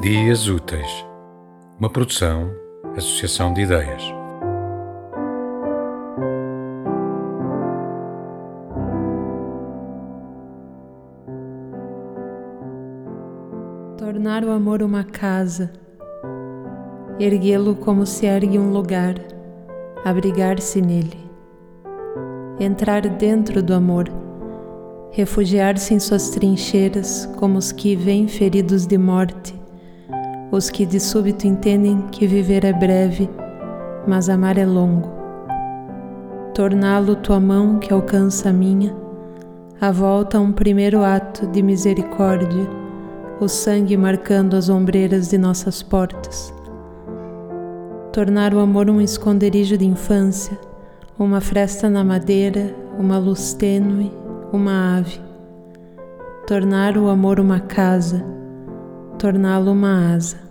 Dias Úteis, uma produção, associação de ideias. Tornar o amor uma casa, erguê-lo como se ergue um lugar, abrigar-se nele, entrar dentro do amor. Refugiar-se em suas trincheiras como os que vêm feridos de morte, os que de súbito entendem que viver é breve, mas amar é longo. Torná-lo tua mão que alcança a minha, a volta a um primeiro ato de misericórdia, o sangue marcando as ombreiras de nossas portas. Tornar o amor um esconderijo de infância, uma fresta na madeira, uma luz tênue, uma ave, tornar o amor uma casa, torná-lo uma asa.